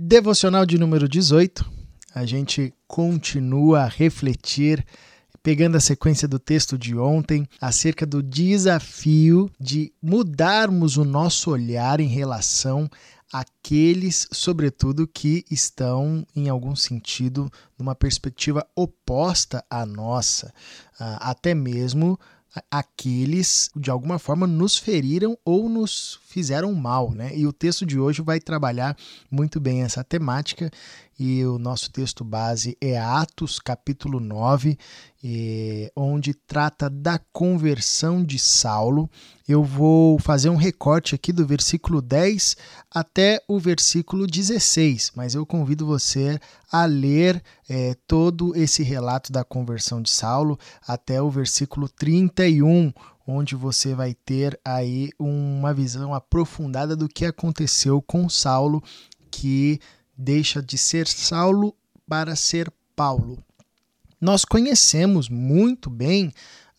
Devocional de número 18. A gente continua a refletir, pegando a sequência do texto de ontem, acerca do desafio de mudarmos o nosso olhar em relação àqueles, sobretudo, que estão, em algum sentido, numa perspectiva oposta à nossa, ah, até mesmo aqueles de alguma forma nos feriram ou nos fizeram mal, né? E o texto de hoje vai trabalhar muito bem essa temática e o nosso texto base é Atos, capítulo 9, onde trata da conversão de Saulo. Eu vou fazer um recorte aqui do versículo 10 até o versículo 16, mas eu convido você a ler é, todo esse relato da conversão de Saulo até o versículo 31, onde você vai ter aí uma visão aprofundada do que aconteceu com Saulo, que deixa de ser Saulo para ser Paulo. Nós conhecemos muito bem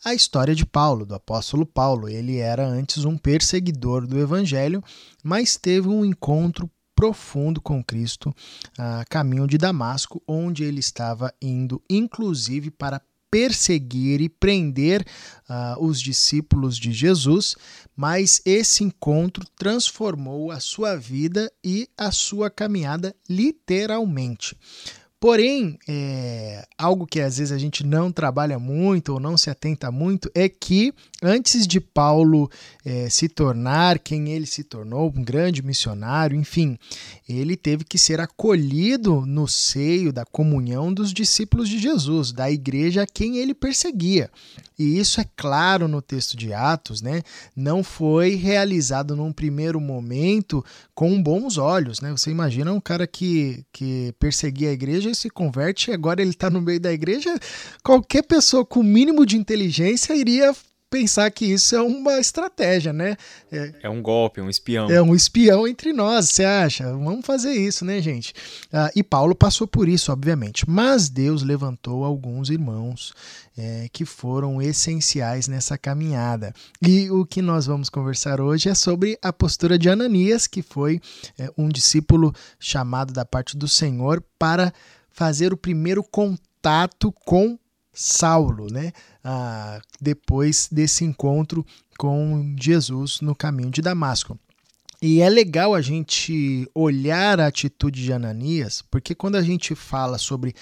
a história de Paulo, do apóstolo Paulo. Ele era antes um perseguidor do evangelho, mas teve um encontro profundo com Cristo a caminho de Damasco, onde ele estava indo, inclusive, para perseguir e prender uh, os discípulos de Jesus, mas esse encontro transformou a sua vida e a sua caminhada literalmente. Porém, é, algo que às vezes a gente não trabalha muito ou não se atenta muito é que antes de Paulo é, se tornar quem ele se tornou, um grande missionário, enfim, ele teve que ser acolhido no seio da comunhão dos discípulos de Jesus, da igreja a quem ele perseguia. E isso é claro no texto de Atos, né? Não foi realizado num primeiro momento com bons olhos, né? Você imagina um cara que, que perseguia a igreja e se converte e agora ele está no meio da igreja. Qualquer pessoa com mínimo de inteligência iria pensar que isso é uma estratégia, né? É, é, um golpe, um espião. É um espião entre nós, você acha? Vamos fazer isso, né, gente? Ah, e Paulo passou por isso, obviamente. Mas Deus levantou alguns irmãos é, que foram essenciais nessa caminhada. E o que nós vamos conversar hoje é sobre a postura de Ananias, que foi é, um discípulo chamado da parte do Senhor para fazer o primeiro contato com Saulo, né? Ah, depois desse encontro com Jesus no caminho de Damasco. E é legal a gente olhar a atitude de Ananias, porque quando a gente fala sobre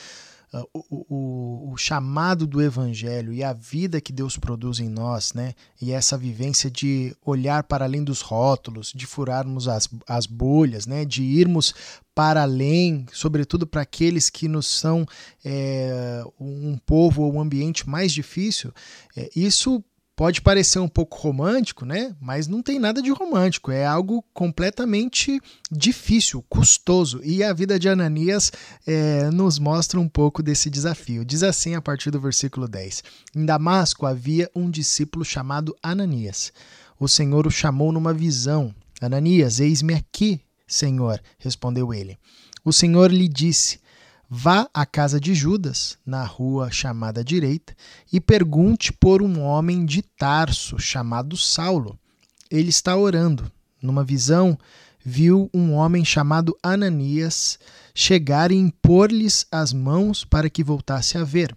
o, o, o, chamado do evangelho e a vida que Deus produz em nós, né? E essa vivência de olhar para além dos rótulos, de furarmos as, as bolhas, né? De irmos para além, sobretudo para aqueles que nos são é, um povo ou um ambiente mais difícil, é, isso pode parecer um pouco romântico, né? Mas não tem nada de romântico. É algo completamente difícil, custoso. E a vida de Ananias é, nos mostra um pouco desse desafio. Diz assim a partir do versículo 10: Em Damasco havia um discípulo chamado Ananias. O Senhor o chamou numa visão. Ananias, eis-me aqui, Senhor, respondeu ele. O Senhor lhe disse: Vá à casa de Judas, na rua chamada direita, e pergunte por um homem de Tarso chamado Saulo. Ele está orando. Numa visão, viu um homem chamado Ananias chegar e impor-lhes as mãos para que voltasse a ver.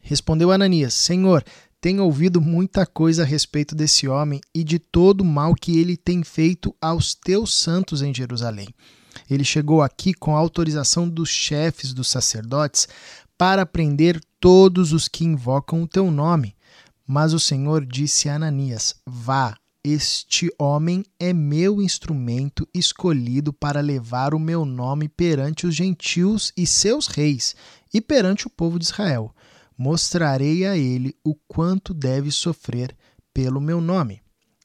Respondeu Ananias: Senhor, tenho ouvido muita coisa a respeito desse homem e de todo o mal que ele tem feito aos teus santos em Jerusalém. Ele chegou aqui com a autorização dos chefes dos sacerdotes para prender todos os que invocam o teu nome. Mas o Senhor disse a Ananias: Vá, este homem é meu instrumento escolhido para levar o meu nome perante os gentios e seus reis e perante o povo de Israel. Mostrarei a ele o quanto deve sofrer pelo meu nome.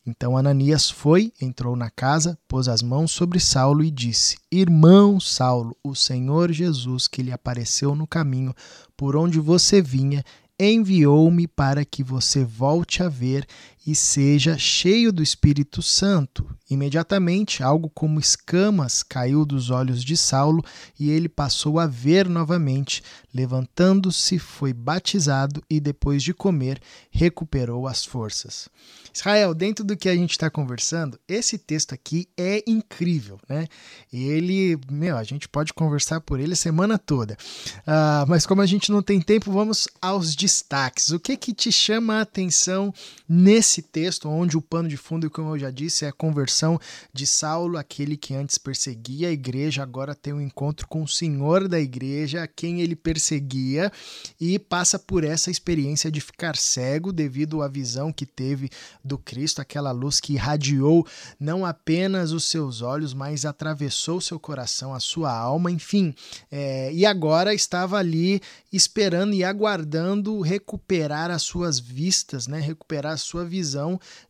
Então Ananias foi, entrou na casa, pôs as mãos sobre Saulo e disse: Irmão Saulo, o Senhor Jesus, que lhe apareceu no caminho por onde você vinha, enviou-me para que você volte a ver e seja cheio do Espírito Santo. Imediatamente, algo como escamas caiu dos olhos de Saulo e ele passou a ver novamente. Levantando-se, foi batizado e, depois de comer, recuperou as forças. Israel, dentro do que a gente está conversando, esse texto aqui é incrível, né? Ele, meu, a gente pode conversar por ele a semana toda. Uh, mas como a gente não tem tempo, vamos aos destaques. O que que te chama a atenção nesse texto, onde o pano de fundo, como eu já disse, é a conversão de Saulo, aquele que antes perseguia a igreja, agora tem um encontro com o Senhor da igreja, a quem ele perseguia, e passa por essa experiência de ficar cego devido à visão que teve do Cristo, aquela luz que irradiou não apenas os seus olhos, mas atravessou seu coração, a sua alma, enfim. É, e agora estava ali esperando e aguardando recuperar as suas vistas, né, recuperar a sua visão,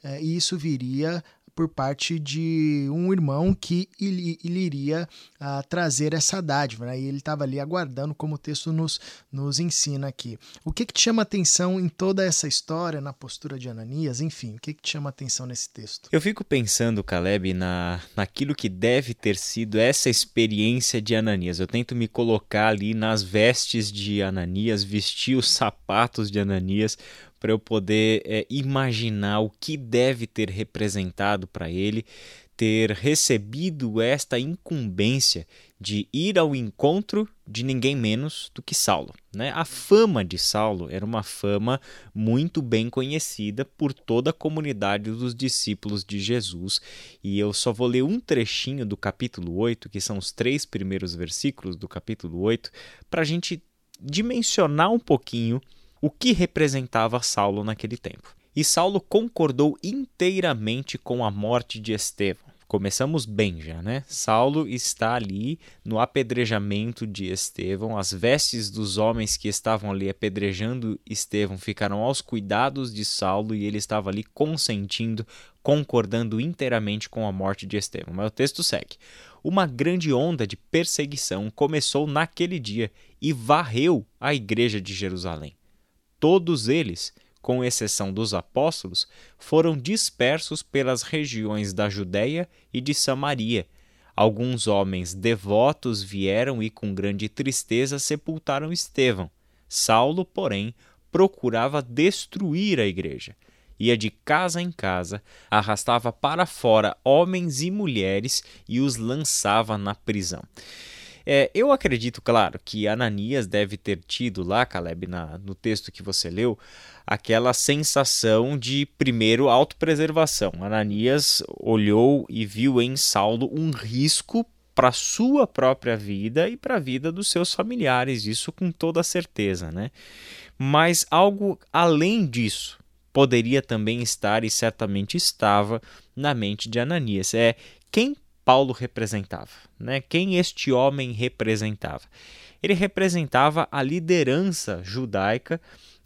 é, e isso viria por parte de um irmão que ele, iria uh, trazer essa dádiva. Né? E ele estava ali aguardando, como o texto nos, nos ensina aqui. O que, que te chama atenção em toda essa história, na postura de Ananias? Enfim, o que, que te chama atenção nesse texto? Eu fico pensando, Caleb, na, naquilo que deve ter sido essa experiência de Ananias. Eu tento me colocar ali nas vestes de Ananias, vestir os sapatos de Ananias, para eu poder é, imaginar o que deve ter representado para ele ter recebido esta incumbência de ir ao encontro de ninguém menos do que Saulo. Né? A fama de Saulo era uma fama muito bem conhecida por toda a comunidade dos discípulos de Jesus, e eu só vou ler um trechinho do capítulo 8, que são os três primeiros versículos do capítulo 8, para a gente dimensionar um pouquinho o que representava Saulo naquele tempo. E Saulo concordou inteiramente com a morte de Estevão. Começamos bem já, né? Saulo está ali no apedrejamento de Estevão. As vestes dos homens que estavam ali apedrejando Estevão ficaram aos cuidados de Saulo e ele estava ali consentindo, concordando inteiramente com a morte de Estevão. Mas o texto segue. Uma grande onda de perseguição começou naquele dia e varreu a igreja de Jerusalém. Todos eles, com exceção dos apóstolos, foram dispersos pelas regiões da Judéia e de Samaria. Alguns homens devotos vieram e com grande tristeza sepultaram Estevão. Saulo, porém, procurava destruir a igreja. Ia de casa em casa, arrastava para fora homens e mulheres e os lançava na prisão. É, eu acredito, claro, que Ananias deve ter tido lá, Caleb, na, no texto que você leu, aquela sensação de, primeiro, autopreservação. Ananias olhou e viu em Saulo um risco para sua própria vida e para a vida dos seus familiares, isso com toda certeza, né? Mas algo além disso poderia também estar e certamente estava na mente de Ananias. É quem Paulo representava, né? Quem este homem representava? Ele representava a liderança judaica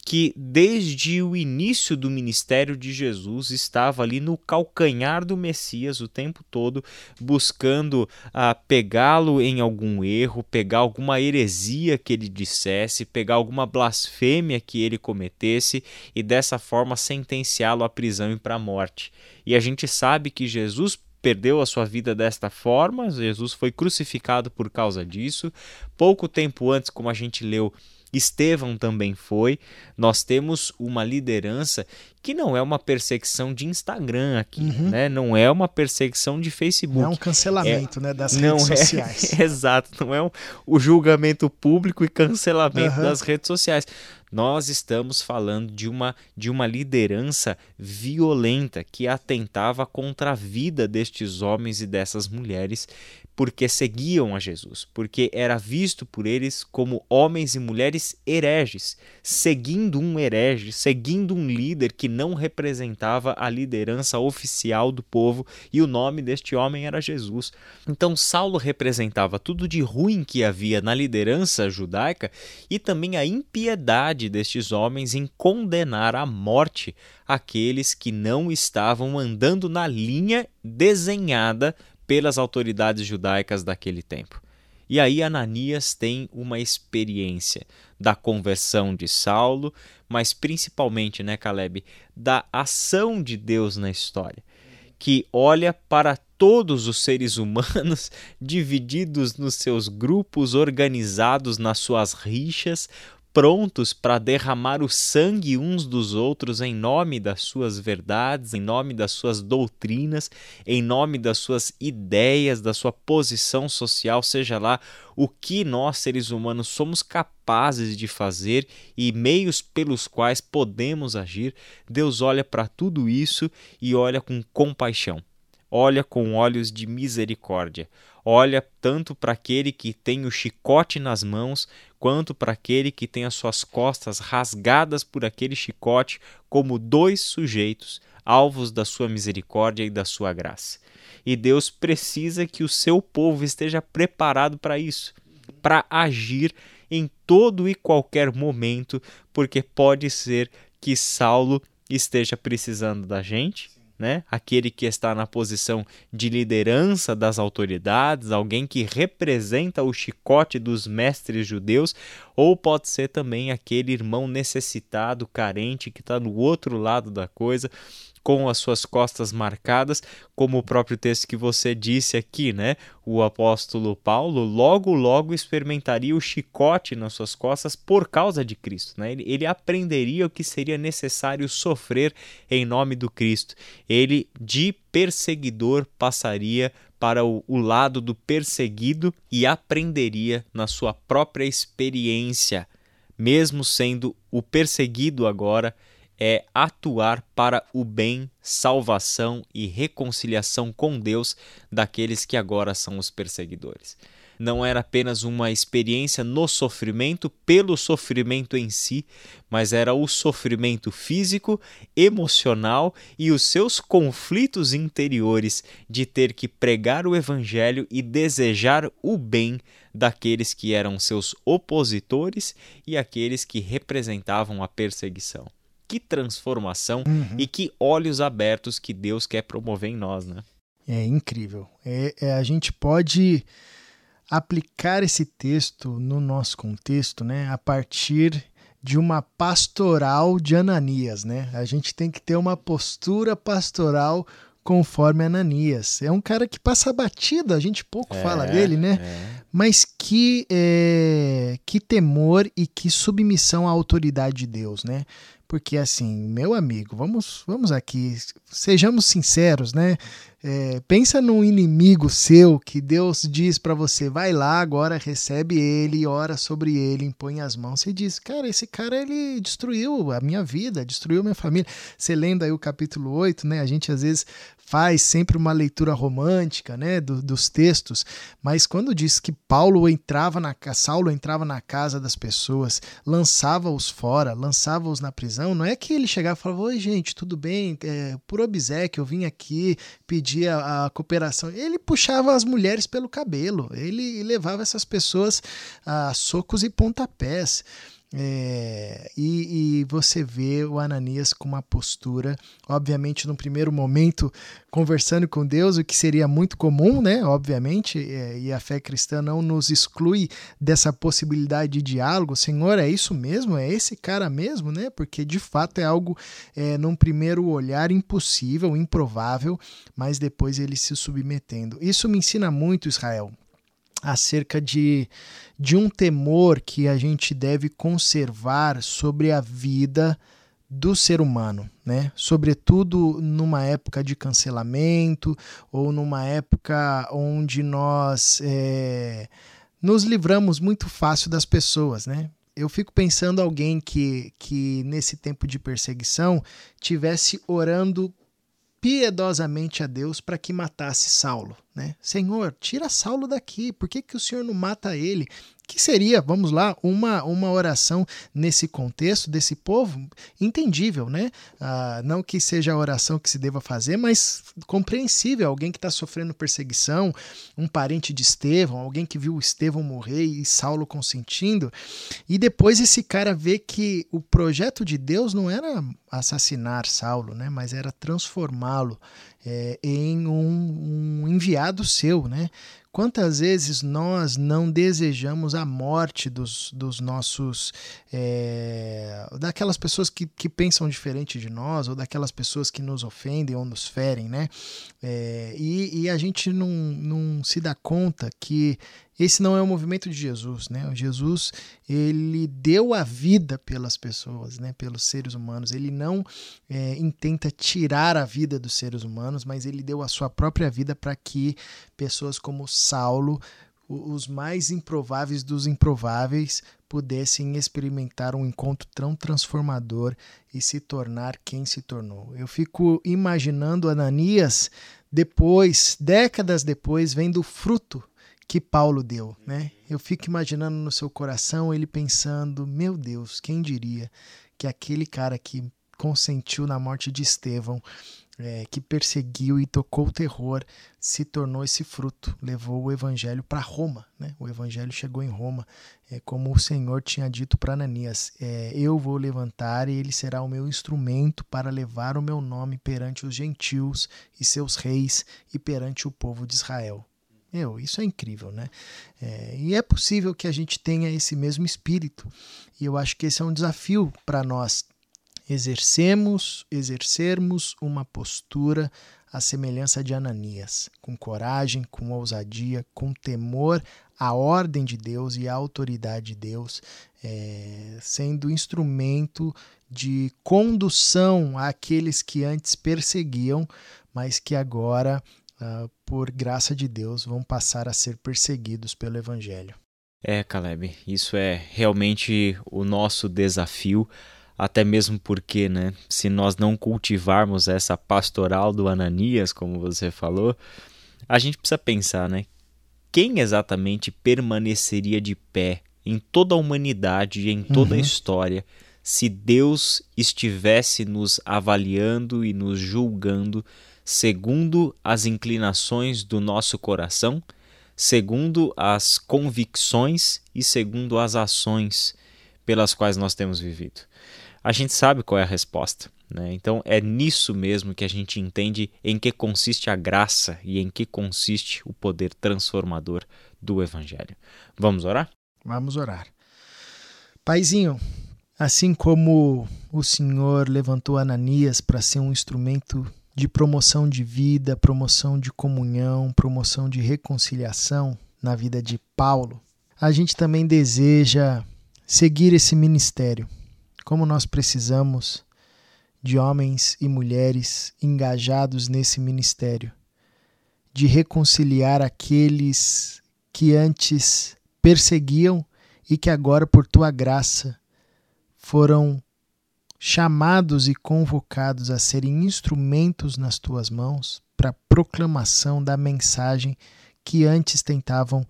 que desde o início do ministério de Jesus estava ali no calcanhar do Messias o tempo todo, buscando uh, pegá-lo em algum erro, pegar alguma heresia que ele dissesse, pegar alguma blasfêmia que ele cometesse e dessa forma sentenciá-lo à prisão e para a morte. E a gente sabe que Jesus perdeu a sua vida desta forma, Jesus foi crucificado por causa disso. Pouco tempo antes, como a gente leu, Estevão também foi. Nós temos uma liderança que não é uma perseguição de Instagram aqui, uhum. né? Não é uma perseguição de Facebook. Não é um cancelamento, é, né, das redes é, sociais. Exato, não é um, o julgamento público e cancelamento uhum. das redes sociais. Nós estamos falando de uma, de uma liderança violenta que atentava contra a vida destes homens e dessas mulheres porque seguiam a Jesus, porque era visto por eles como homens e mulheres hereges, seguindo um herege, seguindo um líder que não representava a liderança oficial do povo e o nome deste homem era Jesus. Então Saulo representava tudo de ruim que havia na liderança judaica e também a impiedade destes homens em condenar à morte aqueles que não estavam andando na linha desenhada pelas autoridades judaicas daquele tempo. E aí Ananias tem uma experiência da conversão de Saulo, mas principalmente, né, Caleb, da ação de Deus na história, que olha para todos os seres humanos divididos nos seus grupos, organizados nas suas rixas, prontos para derramar o sangue uns dos outros em nome das suas verdades, em nome das suas doutrinas, em nome das suas ideias, da sua posição social, seja lá o que nós seres humanos somos capazes de fazer e meios pelos quais podemos agir. Deus olha para tudo isso e olha com compaixão. Olha com olhos de misericórdia olha tanto para aquele que tem o chicote nas mãos, quanto para aquele que tem as suas costas rasgadas por aquele chicote, como dois sujeitos, alvos da sua misericórdia e da sua graça. E Deus precisa que o seu povo esteja preparado para isso, para agir em todo e qualquer momento, porque pode ser que Saulo esteja precisando da gente né? Aquele que está na posição de liderança das autoridades, alguém que representa o chicote dos mestres judeus, ou pode ser também aquele irmão necessitado, carente, que está no outro lado da coisa, com as suas costas marcadas, como o próprio texto que você disse aqui, né? O apóstolo Paulo logo, logo experimentaria o chicote nas suas costas por causa de Cristo, né? Ele, ele aprenderia o que seria necessário sofrer em nome do Cristo. Ele, de perseguidor, passaria para o, o lado do perseguido e aprenderia na sua própria experiência, mesmo sendo o perseguido agora é atuar para o bem, salvação e reconciliação com Deus daqueles que agora são os perseguidores. Não era apenas uma experiência no sofrimento, pelo sofrimento em si, mas era o sofrimento físico, emocional e os seus conflitos interiores de ter que pregar o Evangelho e desejar o bem daqueles que eram seus opositores e aqueles que representavam a perseguição que transformação uhum. e que olhos abertos que Deus quer promover em nós, né? É incrível. É, é, a gente pode aplicar esse texto no nosso contexto, né? A partir de uma pastoral de Ananias, né? A gente tem que ter uma postura pastoral conforme Ananias. É um cara que passa batido, a gente pouco é, fala dele, né? É. Mas que, é, que temor e que submissão à autoridade de Deus, né? Porque assim, meu amigo, vamos, vamos aqui, sejamos sinceros, né? É, pensa num inimigo seu que Deus diz para você, vai lá agora, recebe ele, ora sobre ele, impõe as mãos. Você diz, cara, esse cara ele destruiu a minha vida, destruiu minha família. Você lendo aí o capítulo 8, né? A gente às vezes faz sempre uma leitura romântica, né, do, dos textos, mas quando diz que Paulo entrava na Saulo entrava na casa das pessoas, lançava-os fora, lançava-os na prisão, não é que ele chegava e falava, oi gente, tudo bem, é, por obséquio eu vim aqui pedir a, a, cooperação. Ele puxava as mulheres pelo cabelo, ele levava essas pessoas a socos e pontapés. É, e, e, você vê o Ananias com uma postura, obviamente, no primeiro momento, conversando com Deus, o que seria muito comum, né? Obviamente, é, e a fé cristã não nos exclui dessa possibilidade de diálogo. Senhor, é isso mesmo? É esse cara mesmo, né? Porque de fato é algo, é, num primeiro olhar, impossível, improvável, mas depois ele se submetendo. Isso me ensina muito, Israel, acerca de, de um temor que a gente deve conservar sobre a vida do ser humano, né? Sobretudo numa época de cancelamento ou numa época onde nós é, nos livramos muito fácil das pessoas, né? Eu fico pensando alguém que, que nesse tempo de perseguição tivesse orando piedosamente a Deus para que matasse Saulo. Né? Senhor, tira Saulo daqui, por que, que o Senhor não mata ele? que seria, vamos lá, uma, uma oração nesse contexto desse povo entendível, né? Ah, não que seja a oração que se deva fazer, mas compreensível. Alguém que está sofrendo perseguição, um parente de Estevão, alguém que viu Estevão morrer e Saulo consentindo, e depois esse cara vê que o projeto de Deus não era assassinar Saulo, né? Mas era transformá-lo é, em um, um enviado seu, né? Quantas vezes nós não desejamos a morte dos, dos nossos. É, daquelas pessoas que, que pensam diferente de nós, ou daquelas pessoas que nos ofendem ou nos ferem, né? É, e, e a gente não, não se dá conta que esse não é o movimento de Jesus, né? O Jesus, ele deu a vida pelas pessoas, né? Pelos seres humanos. Ele não é, intenta tirar a vida dos seres humanos, mas ele deu a sua própria vida para que pessoas como Saulo, os mais improváveis dos improváveis, pudessem experimentar um encontro tão transformador e se tornar quem se tornou. Eu fico imaginando Ananias depois, décadas depois, vendo o fruto que Paulo deu, né? Eu fico imaginando no seu coração ele pensando, meu Deus, quem diria que aquele cara que consentiu na morte de Estevão, é, que perseguiu e tocou o terror, se tornou esse fruto, levou o evangelho para Roma, né? O evangelho chegou em Roma, é, como o Senhor tinha dito para Ananias: é, Eu vou levantar e ele será o meu instrumento para levar o meu nome perante os gentios e seus reis e perante o povo de Israel. Meu, isso é incrível, né? É, e é possível que a gente tenha esse mesmo espírito. E eu acho que esse é um desafio para nós exercemos, exercermos uma postura à semelhança de Ananias, com coragem, com ousadia, com temor à ordem de Deus e à autoridade de Deus, é, sendo instrumento de condução àqueles que antes perseguiam, mas que agora uh, por graça de Deus, vão passar a ser perseguidos pelo Evangelho. É, Caleb, isso é realmente o nosso desafio, até mesmo porque, né, se nós não cultivarmos essa pastoral do Ananias, como você falou, a gente precisa pensar, né, quem exatamente permaneceria de pé em toda a humanidade e em toda uhum. a história se Deus estivesse nos avaliando e nos julgando segundo as inclinações do nosso coração, segundo as convicções e segundo as ações pelas quais nós temos vivido. A gente sabe qual é a resposta. Né? Então é nisso mesmo que a gente entende em que consiste a graça e em que consiste o poder transformador do Evangelho. Vamos orar? Vamos orar. Paizinho, assim como o Senhor levantou Ananias para ser um instrumento de promoção de vida, promoção de comunhão, promoção de reconciliação na vida de Paulo, a gente também deseja seguir esse ministério. Como nós precisamos de homens e mulheres engajados nesse ministério, de reconciliar aqueles que antes perseguiam e que agora, por tua graça, foram chamados e convocados a serem instrumentos nas tuas mãos para proclamação da mensagem que antes tentavam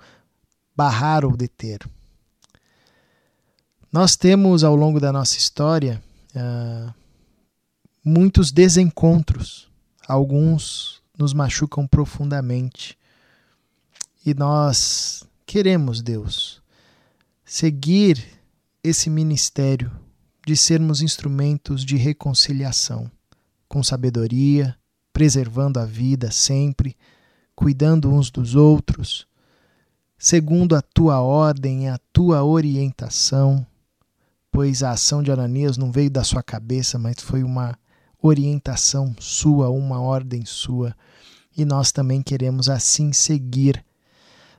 barrar ou deter. Nós temos ao longo da nossa história uh, muitos desencontros, alguns nos machucam profundamente e nós queremos, Deus, seguir esse ministério de sermos instrumentos de reconciliação, com sabedoria, preservando a vida sempre, cuidando uns dos outros, segundo a tua ordem e a tua orientação, pois a ação de Ananias não veio da sua cabeça, mas foi uma orientação sua, uma ordem sua, e nós também queremos assim seguir.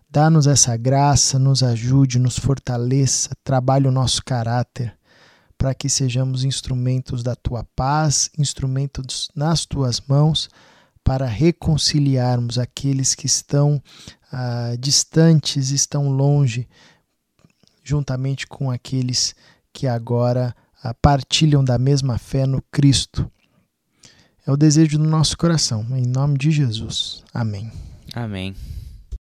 Dá-nos essa graça, nos ajude, nos fortaleça, trabalhe o nosso caráter para que sejamos instrumentos da tua paz, instrumentos nas tuas mãos, para reconciliarmos aqueles que estão ah, distantes, estão longe, juntamente com aqueles que agora ah, partilham da mesma fé no Cristo. É o desejo do nosso coração, em nome de Jesus. Amém. Amém.